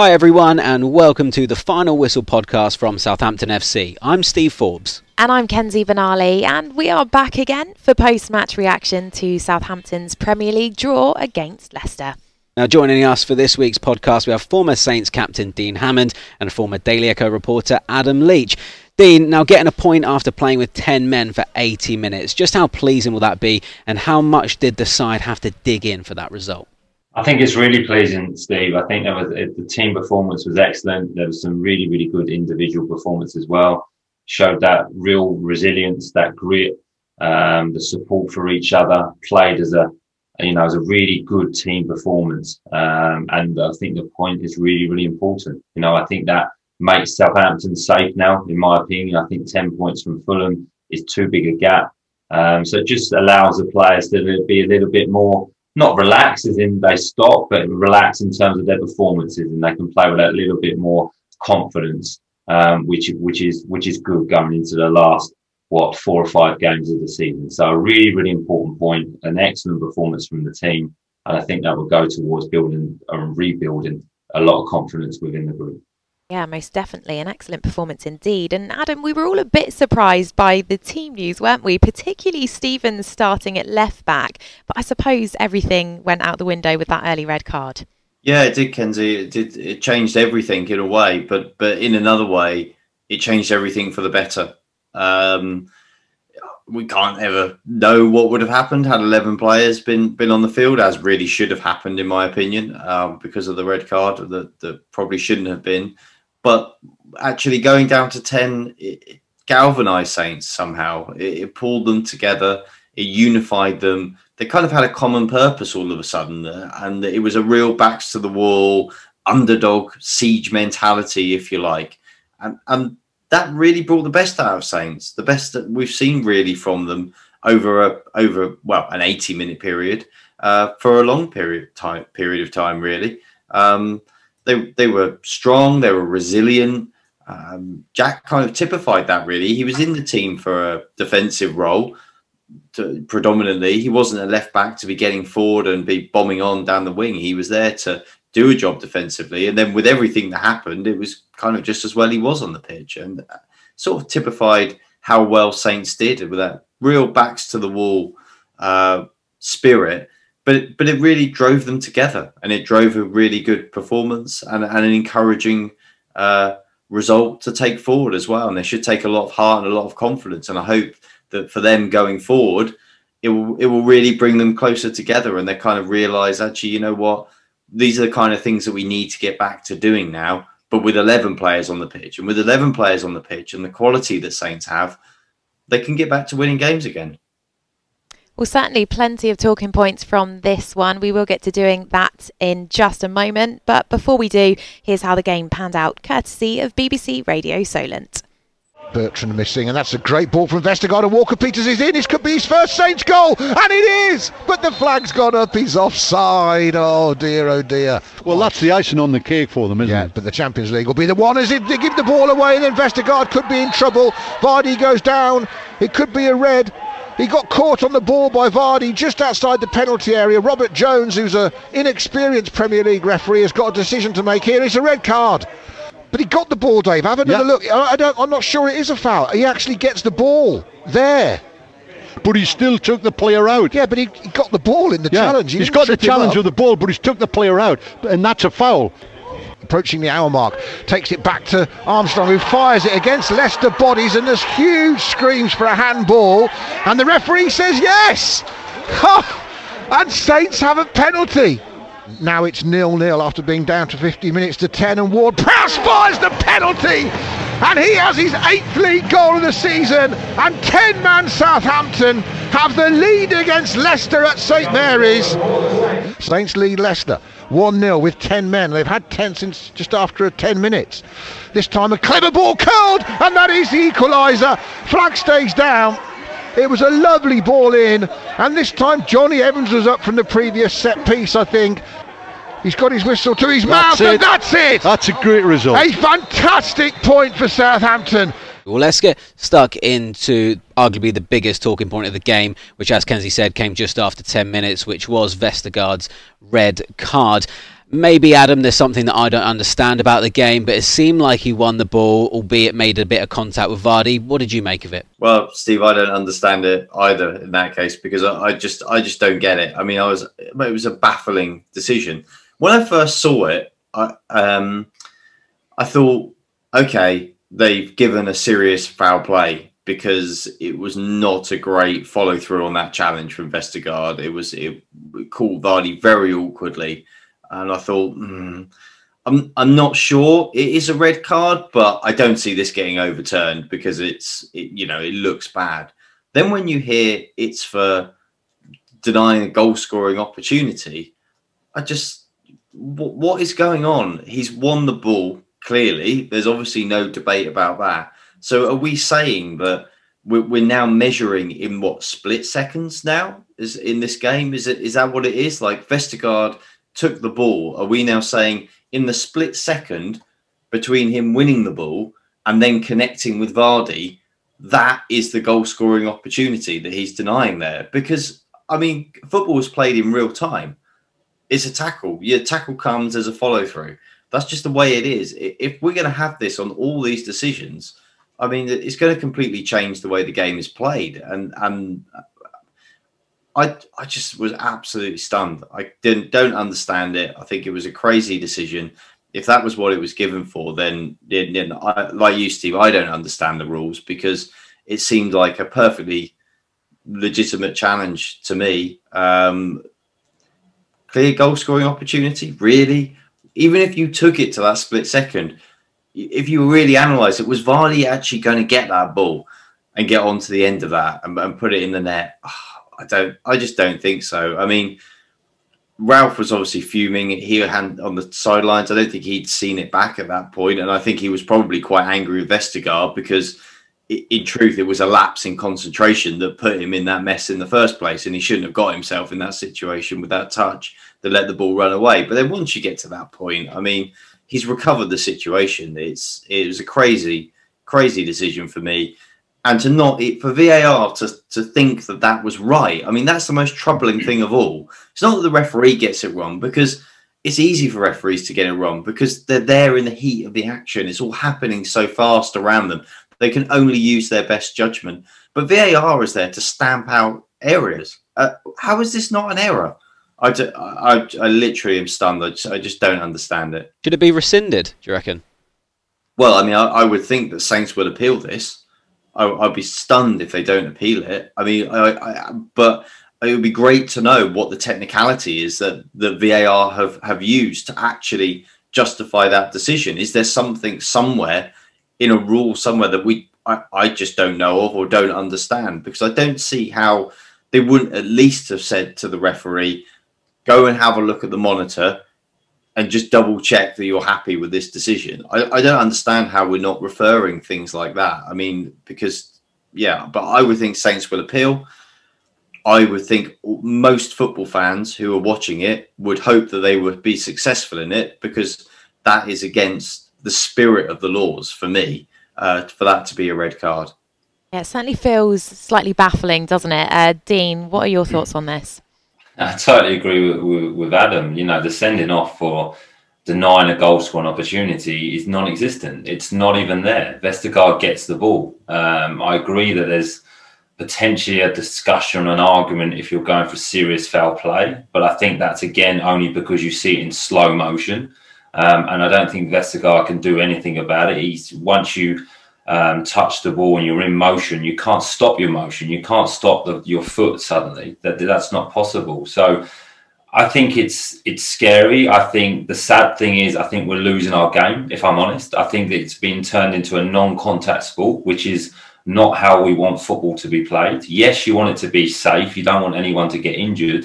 Hi, everyone, and welcome to the Final Whistle podcast from Southampton FC. I'm Steve Forbes. And I'm Kenzie Benali, and we are back again for post match reaction to Southampton's Premier League draw against Leicester. Now, joining us for this week's podcast, we have former Saints captain Dean Hammond and former Daily Echo reporter Adam Leach. Dean, now getting a point after playing with 10 men for 80 minutes, just how pleasing will that be, and how much did the side have to dig in for that result? I think it's really pleasing, Steve. I think was the team performance was excellent. There was some really, really good individual performance as well. Showed that real resilience, that grit, um, the support for each other. Played as a, you know, as a really good team performance. Um, and I think the point is really, really important. You know, I think that makes Southampton safe now, in my opinion. I think 10 points from Fulham is too big a gap. Um, so it just allows the players to be a little bit more not relax as in they stop, but relax in terms of their performances and they can play with a little bit more confidence, um, which which is which is good going into the last what four or five games of the season. So a really really important point, an excellent performance from the team, and I think that will go towards building and rebuilding a lot of confidence within the group. Yeah, most definitely. An excellent performance indeed. And Adam, we were all a bit surprised by the team news, weren't we? Particularly Stevens starting at left back. But I suppose everything went out the window with that early red card. Yeah, it did, Kenzie. It did. It changed everything in a way, but but in another way, it changed everything for the better. Um, we can't ever know what would have happened had 11 players been been on the field, as really should have happened, in my opinion, um, because of the red card that, that probably shouldn't have been but actually going down to 10 it galvanized Saints somehow. It, it, pulled them together, it unified them. They kind of had a common purpose all of a sudden, uh, and it was a real backs to the wall, underdog siege mentality, if you like. And, and that really brought the best out of Saints, the best that we've seen really from them over a over well an 80 minute period uh, for a long period time period of time really. Um, they they were strong, they were resilient. Um, Jack kind of typified that really. He was in the team for a defensive role to, predominantly. He wasn't a left back to be getting forward and be bombing on down the wing. He was there to do a job defensively. And then with everything that happened, it was kind of just as well he was on the pitch and sort of typified how well Saints did with that real backs to the wall uh, spirit but it, but it really drove them together, and it drove a really good performance and, and an encouraging uh, result to take forward as well. And they should take a lot of heart and a lot of confidence. And I hope that for them going forward, it will it will really bring them closer together, and they kind of realize actually, you know what, these are the kind of things that we need to get back to doing now. But with eleven players on the pitch, and with eleven players on the pitch, and the quality that Saints have, they can get back to winning games again. Well, certainly plenty of talking points from this one. We will get to doing that in just a moment. But before we do, here's how the game panned out, courtesy of BBC Radio Solent. Bertrand missing, and that's a great ball from Vestergaard. And Walker Peters is in. This could be his first Saints goal, and it is. But the flag's gone up. He's offside. Oh dear, oh dear. Well, that's the icing on the cake for them, isn't it? yeah, it? but the Champions League will be the one as if they give the ball away, and then Vestergaard could be in trouble. Vardy goes down. It could be a red. He got caught on the ball by Vardy just outside the penalty area. Robert Jones, who's an inexperienced Premier League referee, has got a decision to make here. It's a red card. But he got the ball, Dave. Have another yep. look. I don't, I'm not sure it is a foul. He actually gets the ball there. But he still took the player out. Yeah, but he, he got the ball in the yeah, challenge. He has got the challenge with the ball, but he's took the player out, and that's a foul approaching the hour mark. Takes it back to Armstrong, who fires it against Leicester bodies, and there's huge screams for a handball. And the referee says yes! and Saints have a penalty. Now it's nil nil after being down to 50 minutes to 10, and Ward Prowse fires the penalty! And he has his eighth league goal of the season, and 10 man Southampton have the lead against Leicester at St Mary's. Saints lead Leicester 1 0 with 10 men. They've had 10 since just after 10 minutes. This time a clever ball curled, and that is the equaliser. Flag stays down. It was a lovely ball in, and this time Jonny Evans was up from the previous set piece, I think. He's got his whistle to his that's mouth, it. and that's it. That's a great result. A fantastic point for Southampton. Well, let's get stuck into arguably the biggest talking point of the game, which, as Kenzie said, came just after 10 minutes, which was Vestergaard's red card. Maybe, Adam, there's something that I don't understand about the game, but it seemed like he won the ball, albeit made a bit of contact with Vardy. What did you make of it? Well, Steve, I don't understand it either in that case because I, just I just don't get it. I mean, I was it was a baffling decision when I first saw it. I um I thought, okay, they've given a serious foul play because it was not a great follow through on that challenge from Vestergaard. It was it caught Vardy very awkwardly and I thought, mm, I'm I'm not sure it is a red card, but I don't see this getting overturned because it's it, you know it looks bad. Then when you hear it's for denying a goal scoring opportunity, I just what, what is going on? He's won the ball clearly. There's obviously no debate about that. So are we saying that? We're, we're now measuring in what split seconds now is in this game is it is that what it is like Vestergaard took the ball, are we now saying in the split second between him winning the ball and then connecting with Vardy, that is the goal scoring opportunity that he's denying there? Because, I mean, football is played in real time. It's a tackle. Your tackle comes as a follow through. That's just the way it is. If we're going to have this on all these decisions, I mean, it's going to completely change the way the game is played. And and I I just was absolutely stunned. I didn't don't understand it. I think it was a crazy decision. If that was what it was given for, then, then I, like you, Steve, I don't understand the rules because it seemed like a perfectly legitimate challenge to me. Um, clear goal scoring opportunity, really. Even if you took it to that split second, if you really analyse it, was Vardy actually going to get that ball and get on to the end of that and, and put it in the net? Oh, I don't. I just don't think so. I mean, Ralph was obviously fuming. He had on the sidelines. I don't think he'd seen it back at that point, and I think he was probably quite angry with Vestergaard because, in truth, it was a lapse in concentration that put him in that mess in the first place, and he shouldn't have got himself in that situation with that touch that let the ball run away. But then once you get to that point, I mean, he's recovered the situation. It's it was a crazy, crazy decision for me and to not it, for VAR to to think that that was right. I mean, that's the most troubling thing of all. It's not that the referee gets it wrong because it's easy for referees to get it wrong because they're there in the heat of the action. It's all happening so fast around them. They can only use their best judgment. But VAR is there to stamp out areas. Uh, how is this not an error? I, I, I literally am stunned. I just, I just don't understand it. Should it be rescinded? Do you reckon? Well, I mean, I, I would think that Saints would appeal this. I, would be stunned if they don't appeal it. I mean, I, I, but it would be great to know what the technicality is that the VAR have have used to actually justify that decision. Is there something somewhere in a rule somewhere that we I, I just don't know of or don't understand? Because I don't see how they wouldn't at least have said to the referee, "Go and have a look at the monitor." and just double check that you're happy with this decision. I, I, don't understand how we're not referring things like that. I mean, because yeah, but I would think Saints will appeal. I would think most football fans who are watching it would hope that they would be successful in it because that is against the spirit of the laws for me. Uh, for that to be a red card. Yeah, it certainly feels slightly baffling, doesn't it? Uh, Dean, what are your thoughts on this? I totally agree with, with, with, Adam. You know, the sending off for denying a goal scoring opportunity is non-existent. It's not even there. Vestergaard gets the ball. Um, I agree that there's potentially a discussion, an argument if you're going for serious foul play, but I think that's again only because you see it in slow motion, um, and I don't think Vestergaard can do anything about it. He's once you um, touch the ball and you're in motion, you can't stop your motion. You can't stop the, your foot suddenly. That that's not possible. So I think it's it's scary. I think the sad thing is I think we're losing our game. If I'm honest, I think that it's been turned into a non-contact sport, which is not how we want football to be played. Yes, you want it to be safe. You don't want anyone to get injured,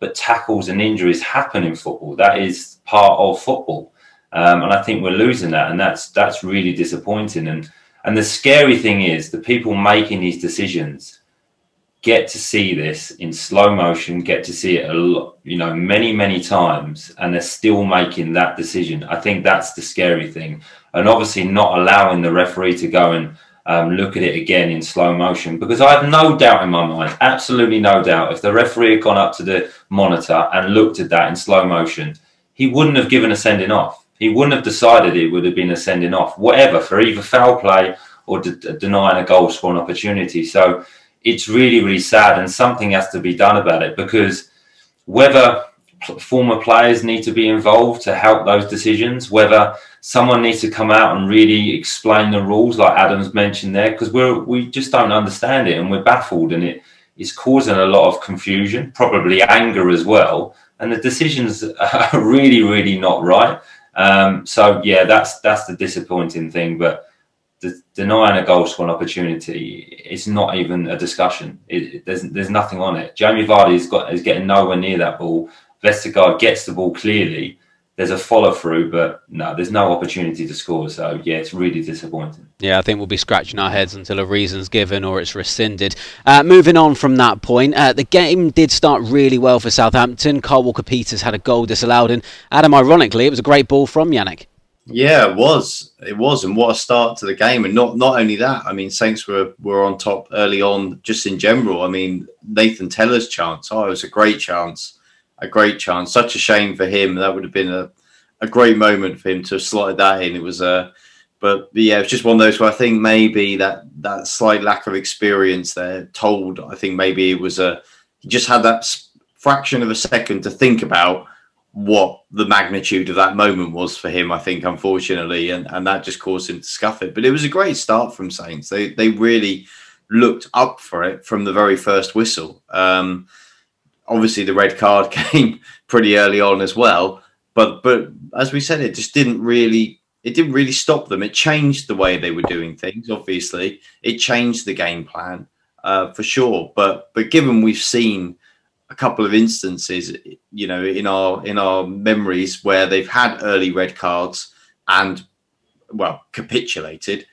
but tackles and injuries happen in football. That is part of football. Um, and I think we're losing that, and that's that's really disappointing. And and the scary thing is the people making these decisions get to see this in slow motion, get to see it a lot, you know, many, many times, and they're still making that decision. I think that's the scary thing. And obviously not allowing the referee to go and um, look at it again in slow motion because I have no doubt in my mind, absolutely no doubt, if the referee had gone up to the monitor and looked at that in slow motion, he wouldn't have given a sending off. He wouldn't have decided it would have been a sending off, whatever, for either foul play or de- denying a goal scoring opportunity. So it's really, really sad, and something has to be done about it because whether former players need to be involved to help those decisions, whether someone needs to come out and really explain the rules, like Adam's mentioned there, because we just don't understand it and we're baffled, and it is causing a lot of confusion, probably anger as well, and the decisions are really, really not right. Um, so yeah, that's that's the disappointing thing, but denying a goal scoring opportunity, it's not even a discussion. It, there's there's nothing on it. Jamie Vardy's got is getting nowhere near that ball. Vestergaard gets the ball clearly. There's a follow through, but no, there's no opportunity to score. So yeah, it's really disappointing. Yeah, I think we'll be scratching our heads until a reason's given or it's rescinded. Uh, moving on from that point, uh, the game did start really well for Southampton. Kyle Walker Peters had a goal disallowed, and Adam, ironically, it was a great ball from Yannick. Yeah, it was. It was, and what a start to the game! And not not only that, I mean, Saints were were on top early on, just in general. I mean, Nathan Tella's chance. Oh, it was a great chance, a great chance. Such a shame for him. That would have been a a great moment for him to have slotted that in. It was a, but yeah, it was just one of those where I think maybe that that slight lack of experience there told. I think maybe it was a he just had that fraction of a second to think about what the magnitude of that moment was for him, I think, unfortunately, and, and that just caused him to scuff it. But it was a great start from Saints. They they really looked up for it from the very first whistle. Um, obviously, the red card came pretty early on as well, but but as we said, it just didn't really it didn't really stop them. It changed the way they were doing things. Obviously, it changed the game plan uh, for sure. But but given we've seen a couple of instances, you know, in our in our memories where they've had early red cards and well capitulated.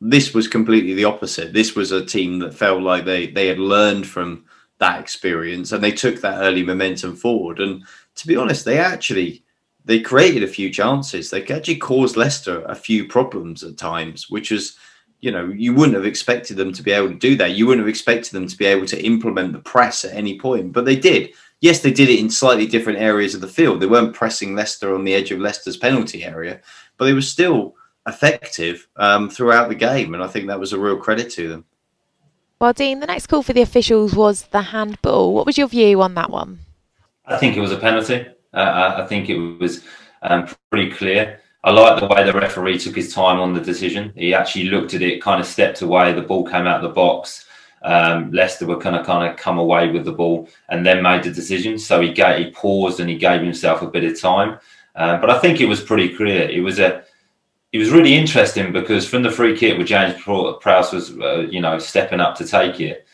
This was completely the opposite. This was a team that felt like they they had learned from that experience and they took that early momentum forward. And to be honest, they actually they created a few chances. They actually caused Leicester a few problems at times, which was you know, you wouldn't have expected them to be able to do that. You wouldn't have expected them to be able to implement the press at any point, but they did. Yes, they did it in slightly different areas of the field. They weren't pressing Leicester on the edge of Leicester's penalty area, but they were still effective um, throughout the game, and I think that was a real credit to them. Well, Dean, the next call for the officials was the handball. What was your view on that one? I think it was a penalty. Uh, I think it was um, pretty clear. I like the way the referee took his time on the decision. He actually looked at it, kind of stepped away. The ball came out of the box. Um, Leicester were kind of kind of come away with the ball and then made the decision. So he gave, he paused and he gave himself a bit of time. Uh, but I think it was pretty clear. It was a it was really interesting because from the free kick where James Prowse was uh, you know stepping up to take it,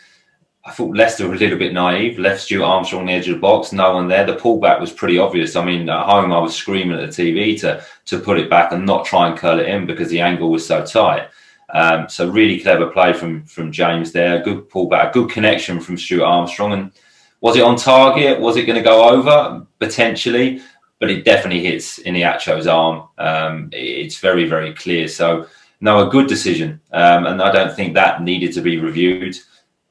I thought Leicester were a little bit naive, left Stuart Armstrong on the edge of the box, no one there. The pullback was pretty obvious. I mean, at home, I was screaming at the TV to, to put it back and not try and curl it in because the angle was so tight. Um, so, really clever play from, from James there. Good pullback, good connection from Stuart Armstrong. And was it on target? Was it going to go over? Potentially, but it definitely hits Iheanacho's arm. Um, it's very, very clear. So, no, a good decision. Um, and I don't think that needed to be reviewed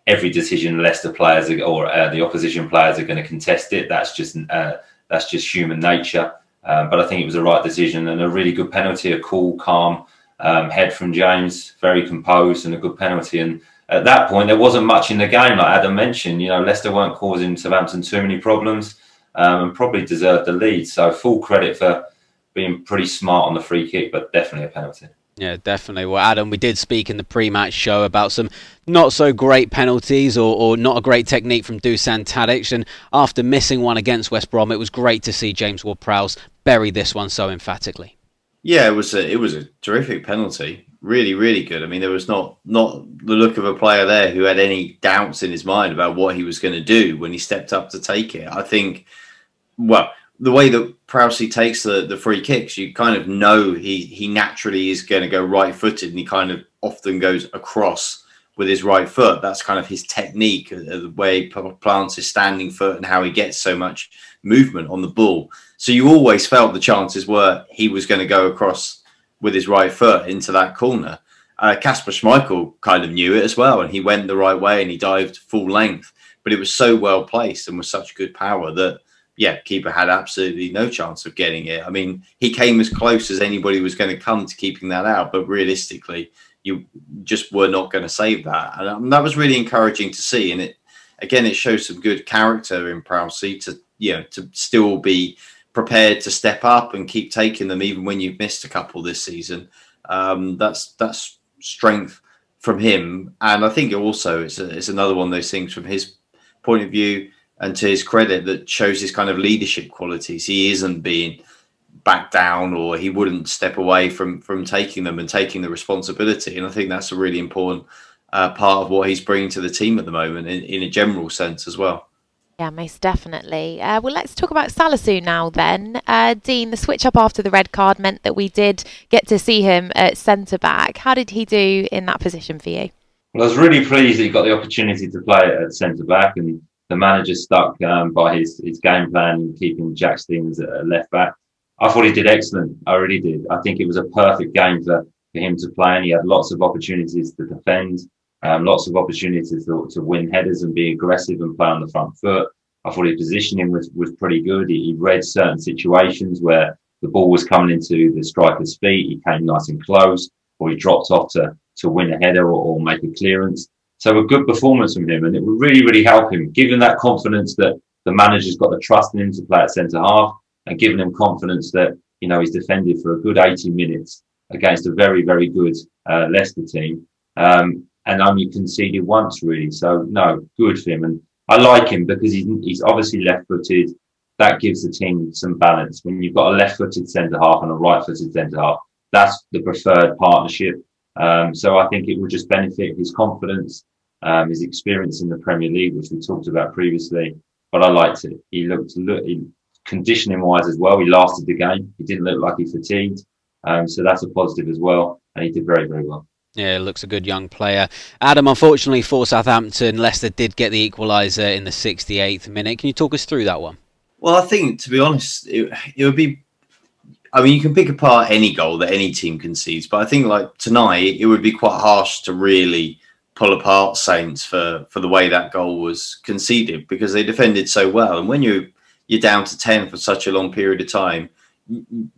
every decision Leicester players are, or uh, the opposition players are going to contest it. That's just uh, that's just human nature. Um, but I think it was the right decision and a really good penalty, a cool, calm um, head from James, very composed and a good penalty. And at that point, there wasn't much in the game, like Adam mentioned. You know, Leicester weren't causing Southampton too many problems um, and probably deserved the lead. So full credit for being pretty smart on the free kick, but definitely a penalty. Yeah, definitely. Well, Adam, we did speak in the pre-match show about some not so great penalties or, or not a great technique from Dusan Tadic, and after missing one against West Brom, it was great to see James Ward-Prowse bury this one so emphatically. Yeah, it was a, it was a terrific penalty. Really, really good. I mean, there was not not the look of a player there who had any doubts in his mind about what he was going to do when he stepped up to take it. I think, well, the way that Prowsey takes the, the free kicks, you kind of know he he naturally is going to go right footed, and he kind of often goes across with his right foot. That's kind of his technique, uh, the way he plants his standing foot, and how he gets so much movement on the ball. So you always felt the chances were he was going to go across with his right foot into that corner. Kasper uh, Schmeichel kind of knew it as well, and he went the right way and he dived full length. But it was so well placed and with such good power that yeah, keeper had absolutely no chance of getting it. I mean, he came as close as anybody was going to come to keeping that out, but realistically, you just were not going to save that, and um, that was really encouraging to see. And it again, it shows some good character in Prowsey to you know to still be prepared to step up and keep taking them even when you've missed a couple this season. Um, that's that's strength from him, and I think also it's a, it's another one of those things from his point of view and to his credit that shows his kind of leadership qualities. He isn't being back down or he wouldn't step away from from taking them and taking the responsibility. And I think that's a really important uh, part of what he's bringing to the team at the moment in, in a general sense as well. Yeah, most definitely. Uh, well, let's talk about Salisu now then. Uh, Dean, the switch up after the red card meant that we did get to see him at centre back. How did he do in that position for you? Well, I was really pleased that he got the opportunity to play at centre back, and the manager stuck um, by his, his game plan, keeping Jack Stephens at left back. I thought he did excellent. I really did. I think it was a perfect game for, for him to play, and he had lots of opportunities to defend. Um, lots of opportunities to, to win headers and be aggressive and play on the front foot. I thought his positioning was, was pretty good. He, he read certain situations where the ball was coming into the striker's feet. He came nice and close, or he dropped off to, to win a header or, or make a clearance. So a good performance from him, and it would really, really help him, giving that confidence that the manager's got the trust in him to play at centre half, and giving him confidence that you know he's defended for a good 80 minutes against a very, very good uh, Leicester team. Um, and only conceded once really. So no, good for him. And I like him because he's, he's obviously left footed. That gives the team some balance. When you've got a left footed centre half and a right footed centre half, that's the preferred partnership. Um, so I think it will just benefit his confidence, um, his experience in the Premier League, which we talked about previously. But I liked it. He looked, look, he, conditioning wise as well. He lasted the game. He didn't look like he fatigued. Um, so that's a positive as well. And he did very, very well. Yeah, looks a good young player. Adam, unfortunately for Southampton, Leicester did get the equaliser in the 68th minute. Can you talk us through that one? Well, I think, to be honest, it, it would be. I mean, you can pick apart any goal that any team concedes, but I think like tonight, it would be quite harsh to really pull apart Saints for for the way that goal was conceded because they defended so well. And when you you're down to ten for such a long period of time,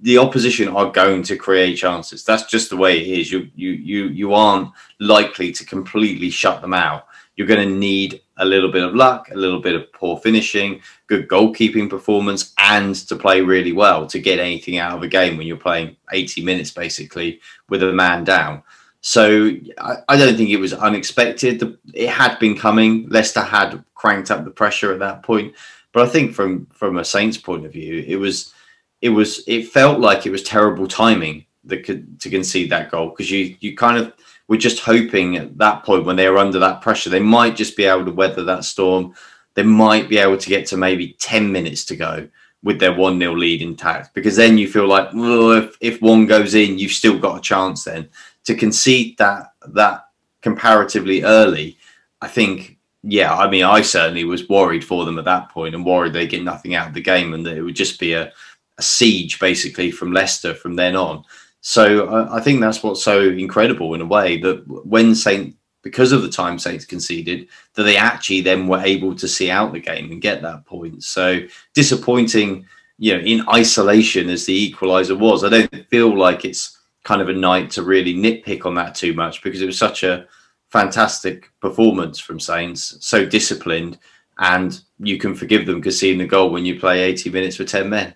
the opposition are going to create chances. That's just the way it is. You you you you aren't likely to completely shut them out. You're going to need a little bit of luck, a little bit of poor finishing, good goalkeeping performance, and to play really well to get anything out of a game when you're playing 80 minutes basically with a man down. So I, I don't think it was unexpected. It had been coming. Leicester had cranked up the pressure at that point, but I think from from a Saints point of view, it was it was it felt like it was terrible timing that could to concede that goal. Because you you kind of were just hoping at that point when they were under that pressure they might just be able to weather that storm. They might be able to get to maybe 10 minutes to go with their 1-0 lead intact. Because then you feel like well if, if one goes in you've still got a chance then to concede that that comparatively early i think yeah i mean i certainly was worried for them at that point and worried they'd get nothing out of the game and that it would just be a a siege basically from Leicester from then on. So I, think that's what's so incredible in a way that when Saint because of the time Saints conceded, that they actually then were able to see out the game and get that point. So disappointing, you know, in isolation as the equaliser was. I don't feel like it's kind of a night to really nitpick on that too much because it was such a fantastic performance from Saints, so disciplined, and you can forgive them conceding the goal when you play 80 minutes for 10 men.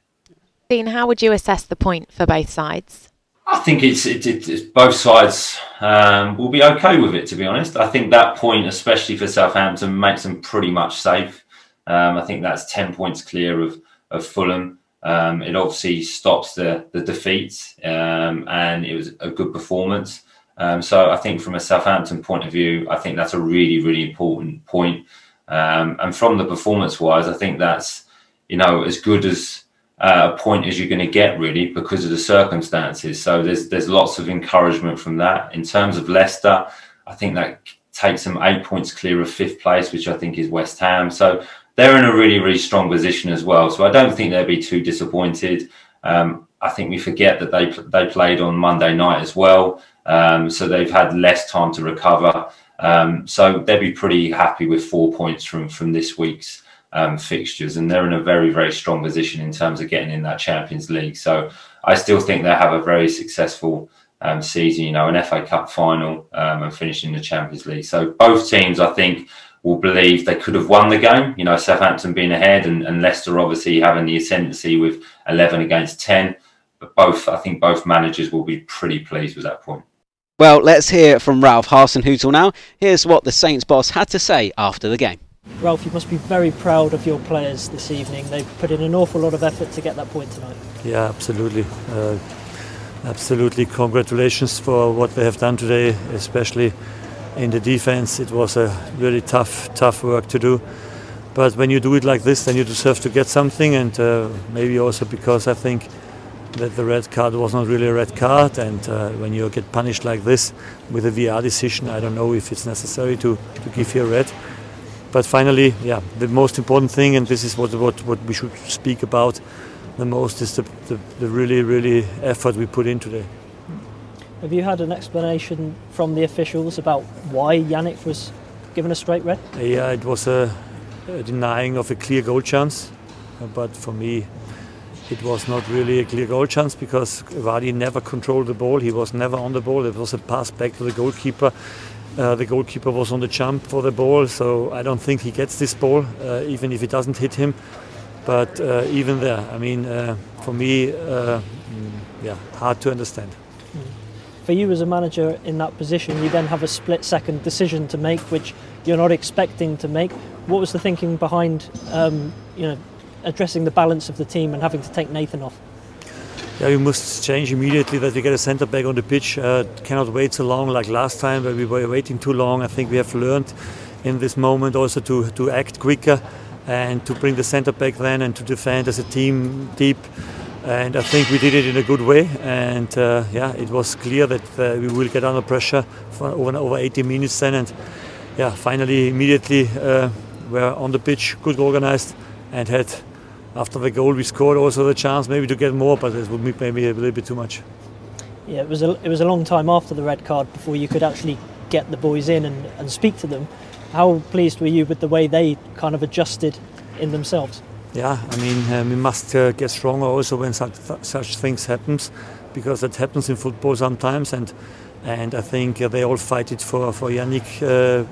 Dean, how would you assess the point for both sides? I think it's, it, it, it's both sides um, will be okay with it. To be honest, I think that point, especially for Southampton, makes them pretty much safe. Um, I think that's ten points clear of of Fulham. Um, it obviously stops the the defeats, um, and it was a good performance. Um, so I think from a Southampton point of view, I think that's a really really important point. Um, and from the performance wise, I think that's you know as good as uh, point as you're going to get really because of the circumstances. So there's there's lots of encouragement from that. In terms of Leicester, I think that takes them eight points clear of fifth place, which I think is West Ham. So they're in a really really strong position as well. So I don't think they'll be too disappointed. Um, I think we forget that they they played on Monday night as well, um, so they've had less time to recover. Um, so they'll be pretty happy with four points from from this week's um, fixtures, and they're in a very, very strong position in terms of getting in that Champions League. So I still think they have a very successful um, season, you know, an FA Cup final um, and finishing the Champions League. So both teams, I think, will believe they could have won the game. You know, Southampton being ahead and, and Leicester obviously having the ascendancy with 11 against 10. But both, I think both managers will be pretty pleased with that point. Well, let's hear from Ralph Hasenhüttl now. Here's what the Saints boss had to say after the game. Ralph, you must be very proud of your players this evening. They've put in an awful lot of effort to get that point tonight. Yeah, absolutely. Uh, absolutely. Congratulations for what they have done today, especially in the defense. It was a really tough, tough work to do. But when you do it like this, then you deserve to get something, and uh, maybe also because I think that the red card was not really a red card, and uh, when you get punished like this with a VR decision, I don't know if it's necessary to, to give you a red. But finally, yeah, the most important thing, and this is what what, what we should speak about the most, is the, the, the really, really effort we put in today. Have you had an explanation from the officials about why Yannick was given a straight red? Yeah, it was a, a denying of a clear goal chance, but for me, it was not really a clear goal chance because Vardy never controlled the ball. He was never on the ball. It was a pass back to the goalkeeper. Uh, the goalkeeper was on the jump for the ball, so I don't think he gets this ball, uh, even if it doesn't hit him. But uh, even there, I mean, uh, for me, uh, mm, yeah, hard to understand for you as a manager in that position, you then have a split second decision to make, which you're not expecting to make. What was the thinking behind, um, you know, addressing the balance of the team and having to take Nathan off? Yeah, we must change immediately that we get a centre back on the pitch. Uh, cannot wait so long like last time, where we were waiting too long. I think we have learned in this moment also to, to act quicker and to bring the centre back then and to defend as a team deep and I think we did it in a good way. And uh, yeah, it was clear that uh, we will get under pressure for over, over 80 minutes then. And yeah, finally, immediately uh, we're on the pitch, good organized, and had after the goal we scored also the chance maybe to get more, but it would be maybe a little bit too much. Yeah, it was a, it was a long time after the red card before you could actually get the boys in and, and speak to them. How pleased were you with the way they kind of adjusted in themselves? Yeah, I mean, uh, we must uh, get stronger also when such, such things happens, because it happens in football sometimes, and and I think uh, they all fight it for for Yannick, uh,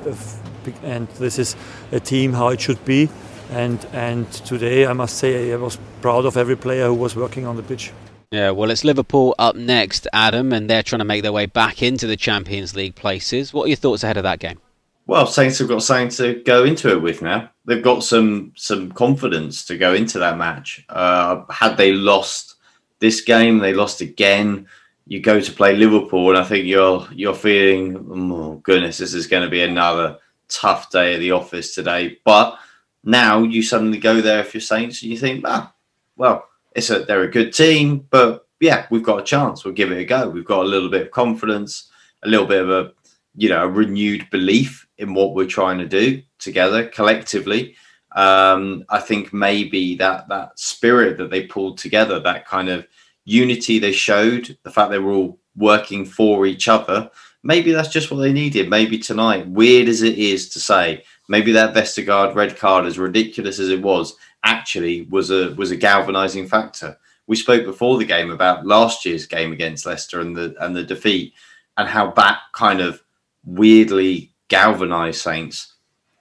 and this is a team how it should be, and and today I must say I was proud of every player who was working on the pitch. Yeah, well, it's Liverpool up next, Adam, and they're trying to make their way back into the Champions League places. What are your thoughts ahead of that game? Well, Saints have got something to go into it with now. They've got some some confidence to go into that match. Uh, had they lost this game, they lost again. You go to play Liverpool, and I think you're you're feeling, oh goodness, this is going to be another tough day at the office today. But now you suddenly go there if you're Saints, and you think, ah, well, it's a they're a good team, but yeah, we've got a chance. We'll give it a go. We've got a little bit of confidence, a little bit of a you know a renewed belief in what we're trying to do together collectively. Um, I think maybe that that spirit that they pulled together, that kind of unity they showed, the fact they were all working for each other, maybe that's just what they needed. Maybe tonight, weird as it is to say, maybe that Vestergaard red card, as ridiculous as it was, actually was a was a galvanizing factor. We spoke before the game about last year's game against Leicester and the and the defeat, and how that kind of weirdly galvanized Saints.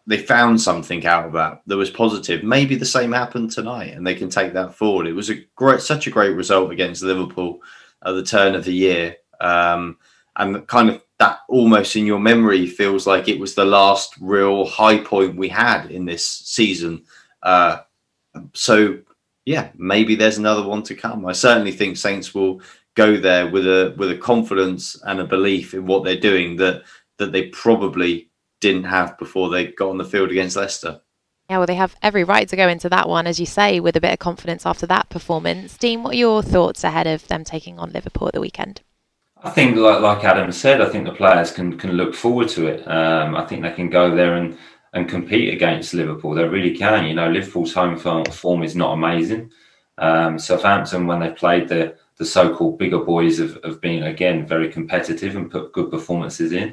They found something out of that that was positive. Maybe the same happened tonight, and they can take that forward. It was a great, such a great result against Liverpool at the turn of the year, um, and kind of that almost in your memory feels like it was the last real high point we had in this season. Uh, so, yeah, maybe there's another one to come. I certainly think Saints will go there with a with a confidence and a belief in what they're doing that that they probably didn't have before they got on the field against Leicester. Yeah, well, they have every right to go into that one, as you say, with a bit of confidence after that performance. Dean, what are your thoughts ahead of them taking on Liverpool at the weekend? I think, like, like Adam said, I think the players can can look forward to it. Um, I think they can go there and, and compete against Liverpool. They really can. You know, Liverpool's home form is not amazing. Um, Southampton, when they played the the so-called bigger boys, have, have been again very competitive and put good performances in.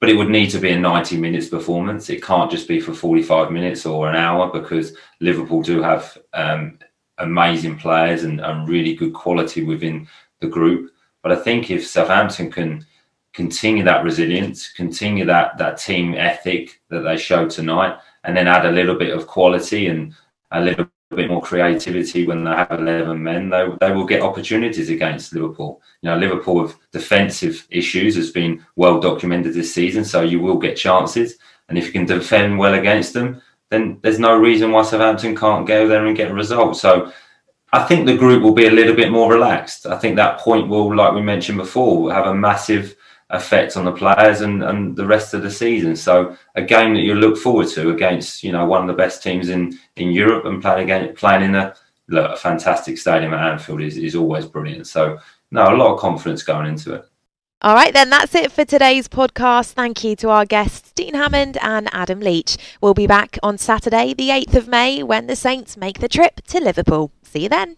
But it would need to be a 90 minutes performance. It can't just be for 45 minutes or an hour because Liverpool do have um, amazing players and, and really good quality within the group. But I think if Southampton can continue that resilience, continue that that team ethic that they showed tonight, and then add a little bit of quality and a little bit more creativity when they have 11 men, they, they will get opportunities against Liverpool. You know, Liverpool with defensive issues has been well documented this season, so you will get chances. And if you can defend well against them, then there's no reason why Southampton can't go there and get a result. So I think the group will be a little bit more relaxed. I think that point will, like we mentioned before, have a massive effect on the players and, and the rest of the season. So a game that you look forward to against you know one of the best teams in in Europe and playing again playing in a look, a fantastic stadium at Anfield is, is always brilliant. So no, a lot of confidence going into it. All right, then that's it for today's podcast. Thank you to our guests, Dean Hammond and Adam Leach. We'll be back on Saturday, the 8th of May, when the Saints make the trip to Liverpool. See you then.